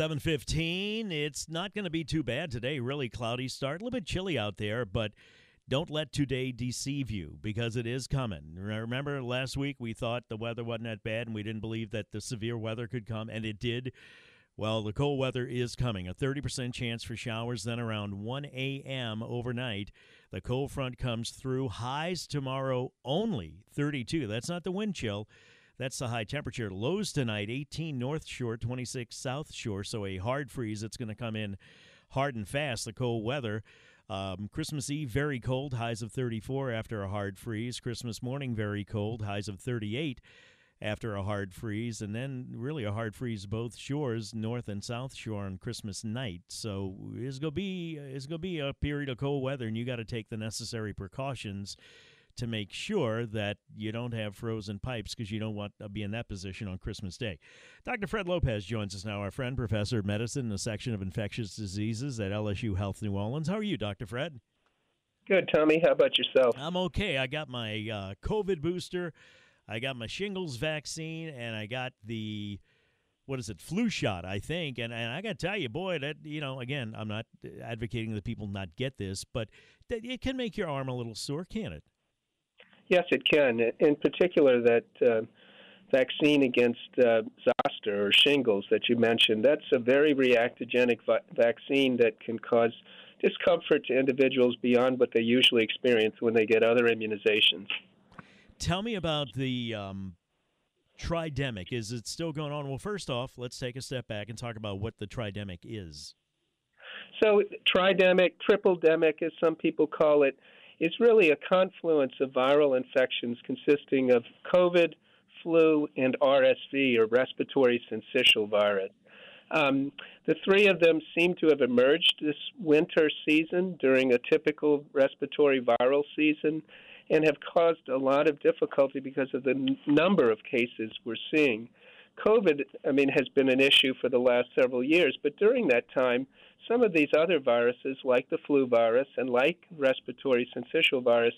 7:15. It's not going to be too bad today. Really cloudy start, a little bit chilly out there, but don't let today deceive you because it is coming. Remember last week we thought the weather wasn't that bad and we didn't believe that the severe weather could come and it did. Well, the cold weather is coming. A 30% chance for showers then around 1 a.m. overnight. The cold front comes through. Highs tomorrow only 32. That's not the wind chill. That's the high temperature. Lows tonight 18 North Shore, 26 South Shore. So a hard freeze. that's going to come in hard and fast, the cold weather. Um, Christmas Eve, very cold, highs of 34 after a hard freeze. Christmas morning, very cold, highs of 38 after a hard freeze. And then, really, a hard freeze both shores, North and South Shore, on Christmas night. So it's going to be, it's to be a period of cold weather, and you got to take the necessary precautions to make sure that you don't have frozen pipes because you don't want to be in that position on Christmas Day. Dr. Fred Lopez joins us now, our friend, professor of medicine in the section of infectious diseases at LSU Health New Orleans. How are you, Dr. Fred? Good, Tommy. How about yourself? I'm okay. I got my uh, COVID booster, I got my shingles vaccine, and I got the what is it, flu shot, I think. And, and I got to tell you, boy, that, you know, again, I'm not advocating that people not get this, but it can make your arm a little sore, can it? Yes, it can. In particular, that uh, vaccine against uh, zoster or shingles that you mentioned, that's a very reactogenic vi- vaccine that can cause discomfort to individuals beyond what they usually experience when they get other immunizations. Tell me about the um, tridemic. Is it still going on? Well, first off, let's take a step back and talk about what the tridemic is. So, tridemic, triple demic, as some people call it, is really a confluence of viral infections consisting of COVID, flu, and RSV, or respiratory syncytial virus. Um, the three of them seem to have emerged this winter season during a typical respiratory viral season and have caused a lot of difficulty because of the n- number of cases we're seeing. COVID, I mean, has been an issue for the last several years, but during that time, some of these other viruses, like the flu virus and like respiratory syncytial virus,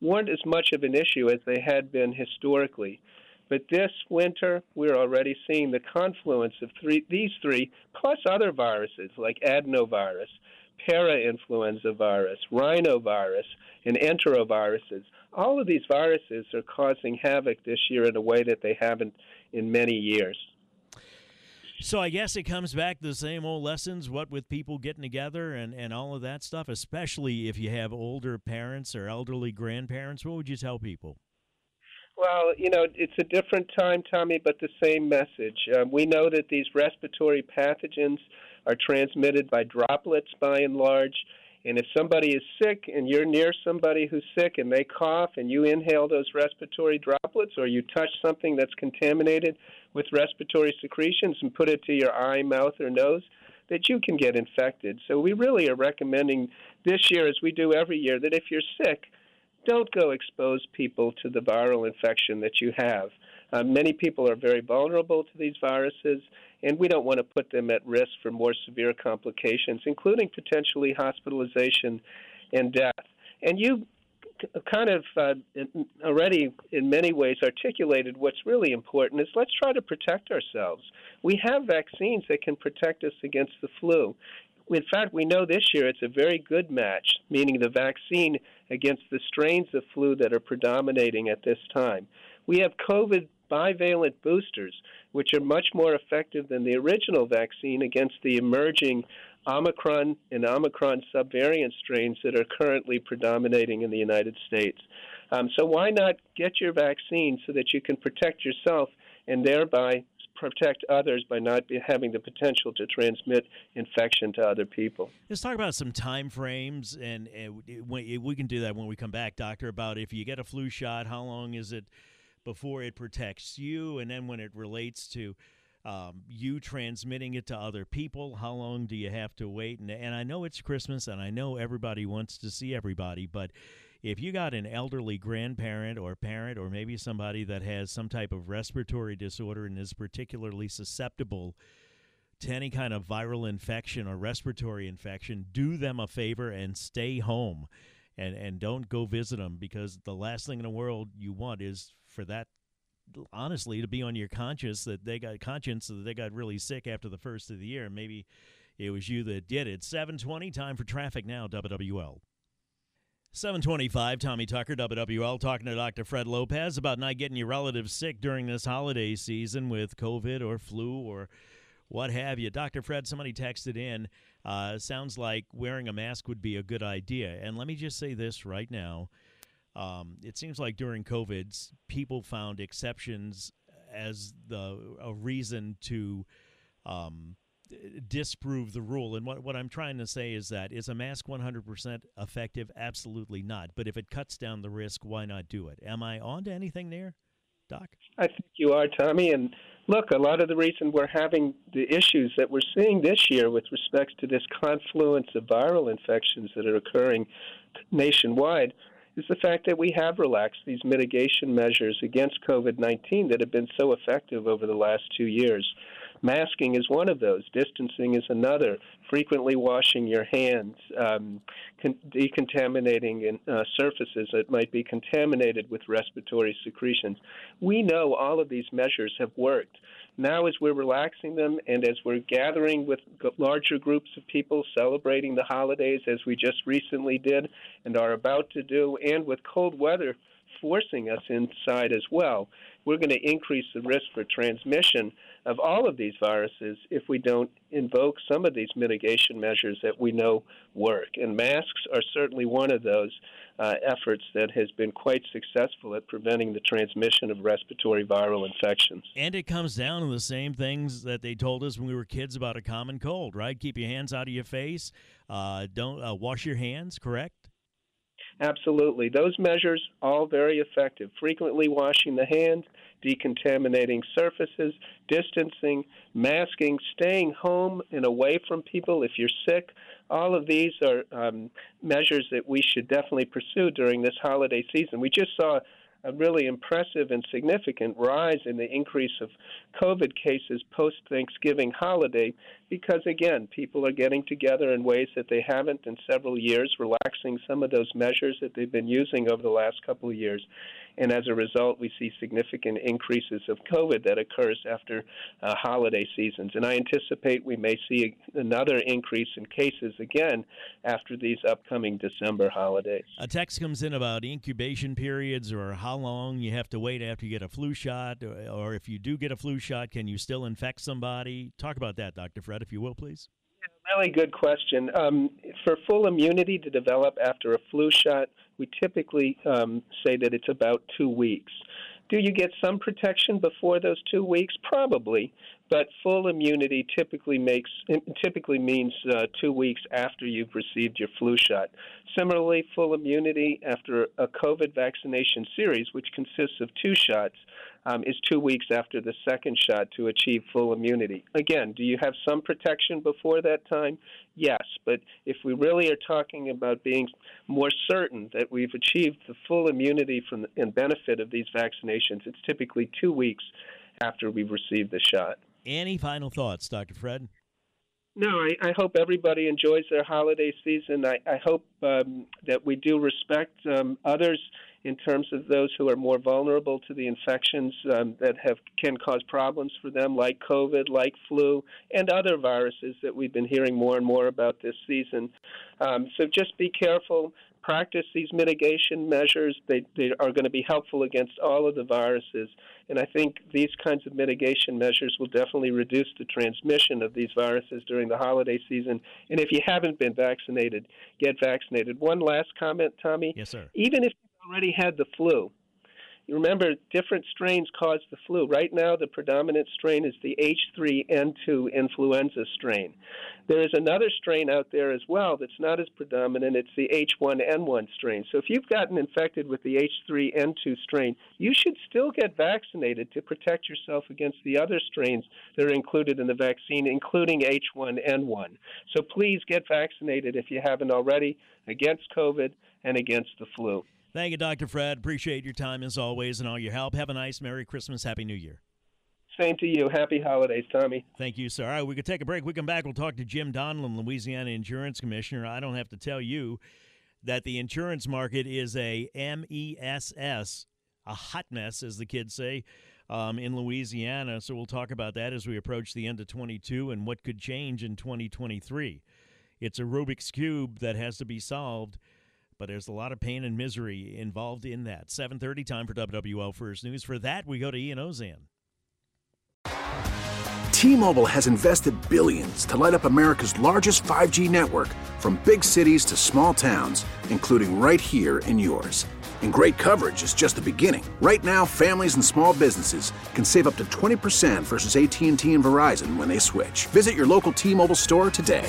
weren't as much of an issue as they had been historically. But this winter, we're already seeing the confluence of three, these three, plus other viruses like adenovirus, parainfluenza virus, rhinovirus, and enteroviruses. All of these viruses are causing havoc this year in a way that they haven't in many years. So I guess it comes back to the same old lessons, what with people getting together and, and all of that stuff, especially if you have older parents or elderly grandparents. What would you tell people? Well, you know, it's a different time, Tommy, but the same message. Um, we know that these respiratory pathogens are transmitted by droplets by and large. And if somebody is sick and you're near somebody who's sick and they cough and you inhale those respiratory droplets or you touch something that's contaminated with respiratory secretions and put it to your eye, mouth, or nose, that you can get infected. So we really are recommending this year, as we do every year, that if you're sick, don't go expose people to the viral infection that you have. Uh, many people are very vulnerable to these viruses, and we don't want to put them at risk for more severe complications, including potentially hospitalization and death. And you kind of uh, already, in many ways, articulated what's really important is let's try to protect ourselves. We have vaccines that can protect us against the flu. In fact, we know this year it's a very good match, meaning the vaccine against the strains of flu that are predominating at this time. We have COVID bivalent boosters, which are much more effective than the original vaccine against the emerging Omicron and Omicron subvariant strains that are currently predominating in the United States. Um, so why not get your vaccine so that you can protect yourself and thereby protect others by not having the potential to transmit infection to other people. Let's talk about some time frames, and, and we can do that when we come back, Doctor. About if you get a flu shot, how long is it before it protects you, and then when it relates to um, you transmitting it to other people, how long do you have to wait? And, and I know it's Christmas, and I know everybody wants to see everybody, but if you got an elderly grandparent or parent or maybe somebody that has some type of respiratory disorder and is particularly susceptible to any kind of viral infection or respiratory infection, do them a favor and stay home and, and don't go visit them because the last thing in the world you want is for that honestly to be on your conscience that they got conscience that they got really sick after the first of the year. Maybe it was you that did it. 720 time for traffic now, WWL. 725, Tommy Tucker, WWL, talking to Dr. Fred Lopez about not getting your relatives sick during this holiday season with COVID or flu or what have you. Dr. Fred, somebody texted in, uh, sounds like wearing a mask would be a good idea. And let me just say this right now. Um, it seems like during COVID, people found exceptions as the a reason to um, disprove the rule. And what, what I'm trying to say is that is a mask 100% effective? Absolutely not. But if it cuts down the risk, why not do it? Am I on to anything there, Doc? I think you are, Tommy. And look, a lot of the reason we're having the issues that we're seeing this year with respect to this confluence of viral infections that are occurring nationwide is the fact that we have relaxed these mitigation measures against COVID 19 that have been so effective over the last two years. Masking is one of those. Distancing is another. Frequently washing your hands, um, con- decontaminating in, uh, surfaces that might be contaminated with respiratory secretions. We know all of these measures have worked. Now, as we're relaxing them and as we're gathering with larger groups of people celebrating the holidays, as we just recently did and are about to do, and with cold weather forcing us inside as well, we're going to increase the risk for transmission of all of these viruses if we don't invoke some of these mitigation measures that we know work. And masks are certainly one of those uh, efforts that has been quite successful at preventing the transmission of respiratory viral infections. And it comes down to the same things that they told us when we were kids about a common cold, right? Keep your hands out of your face. Uh, don't uh, wash your hands, correct? Absolutely. Those measures, all very effective. Frequently washing the hands, decontaminating surfaces, distancing, masking, staying home and away from people if you're sick. All of these are um, measures that we should definitely pursue during this holiday season. We just saw a really impressive and significant rise in the increase of COVID cases post Thanksgiving holiday because, again, people are getting together in ways that they haven't in several years, relaxing some of those measures that they've been using over the last couple of years and as a result, we see significant increases of COVID that occurs after uh, holiday seasons. And I anticipate we may see another increase in cases again after these upcoming December holidays. A text comes in about incubation periods or how long you have to wait after you get a flu shot, or, or if you do get a flu shot, can you still infect somebody? Talk about that, Dr. Fred, if you will, please. Really good question. Um, for full immunity to develop after a flu shot, we typically um, say that it's about two weeks. Do you get some protection before those two weeks? Probably, but full immunity typically makes typically means uh, two weeks after you've received your flu shot. Similarly, full immunity after a COVID vaccination series, which consists of two shots, um, is two weeks after the second shot to achieve full immunity. Again, do you have some protection before that time? Yes, but if we really are talking about being more certain that we've achieved the full immunity from and benefit of these vaccinations, it's typically two weeks after we've received the shot. Any final thoughts, Dr. Fred? No, I, I hope everybody enjoys their holiday season. I, I hope um, that we do respect um, others in terms of those who are more vulnerable to the infections um, that have can cause problems for them, like COVID, like flu, and other viruses that we've been hearing more and more about this season. Um, so just be careful practice these mitigation measures. They, they are going to be helpful against all of the viruses. And I think these kinds of mitigation measures will definitely reduce the transmission of these viruses during the holiday season. And if you haven't been vaccinated, get vaccinated. One last comment, Tommy. Yes, sir. Even if you already had the flu, remember different strains cause the flu. Right now, the predominant strain is the H3N2 influenza strain. There is another strain out there as well that's not as predominant. It's the H1N1 strain. So if you've gotten infected with the H3N2 strain, you should still get vaccinated to protect yourself against the other strains that are included in the vaccine, including H1N1. So please get vaccinated if you haven't already against COVID and against the flu. Thank you, Dr. Fred. Appreciate your time as always and all your help. Have a nice Merry Christmas, Happy New Year. Same to you. Happy holidays, Tommy. Thank you, sir. All right, we could take a break. We come back. We'll talk to Jim Donelon, Louisiana Insurance Commissioner. I don't have to tell you that the insurance market is a MESS, a hot mess, as the kids say, um, in Louisiana. So we'll talk about that as we approach the end of 22 and what could change in 2023. It's a Rubik's Cube that has to be solved but there's a lot of pain and misery involved in that. 7:30 time for WWL First News. For that, we go to Ian Ozan. T-Mobile has invested billions to light up America's largest 5G network from big cities to small towns, including right here in yours. And great coverage is just the beginning. Right now, families and small businesses can save up to 20% versus AT&T and Verizon when they switch. Visit your local T-Mobile store today.